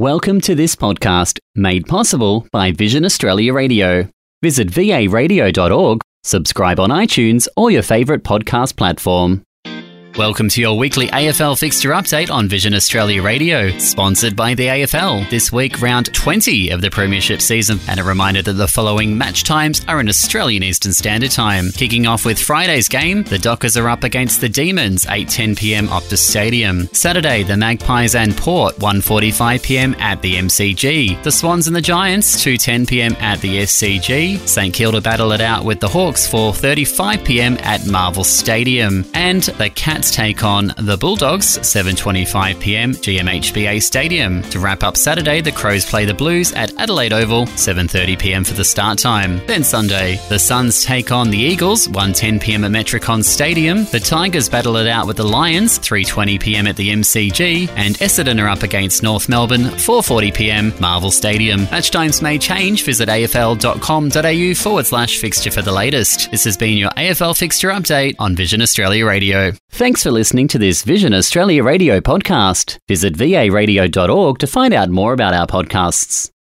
Welcome to this podcast, made possible by Vision Australia Radio. Visit varadio.org, subscribe on iTunes or your favourite podcast platform. Welcome to your weekly AFL fixture update on Vision Australia Radio, sponsored by the AFL. This week, round 20 of the Premiership season, and a reminder that the following match times are in Australian Eastern Standard Time. Kicking off with Friday's game, the Dockers are up against the Demons, 8:10 p.m. Optus Stadium. Saturday, the Magpies and Port, 1:45 p.m. at the MCG. The Swans and the Giants, 2:10 p.m. at the SCG. St Kilda battle it out with the Hawks, 4:35 p.m. at Marvel Stadium, and the Cats take on the Bulldogs 7:25 p.m. GMHBA Stadium. To wrap up Saturday, the Crows play the Blues at Adelaide Oval 7:30 p.m. for the start time. Then Sunday, the Suns take on the Eagles 1:10 p.m. at Metricon Stadium. The Tigers battle it out with the Lions 3:20 p.m. at the MCG, and Essendon are up against North Melbourne 4:40 p.m. Marvel Stadium. Match times may change. Visit afl.com.au forward slash fixture for the latest. This has been your AFL fixture update on Vision Australia Radio. Thanks for listening to this Vision Australia Radio podcast. Visit varadio.org to find out more about our podcasts.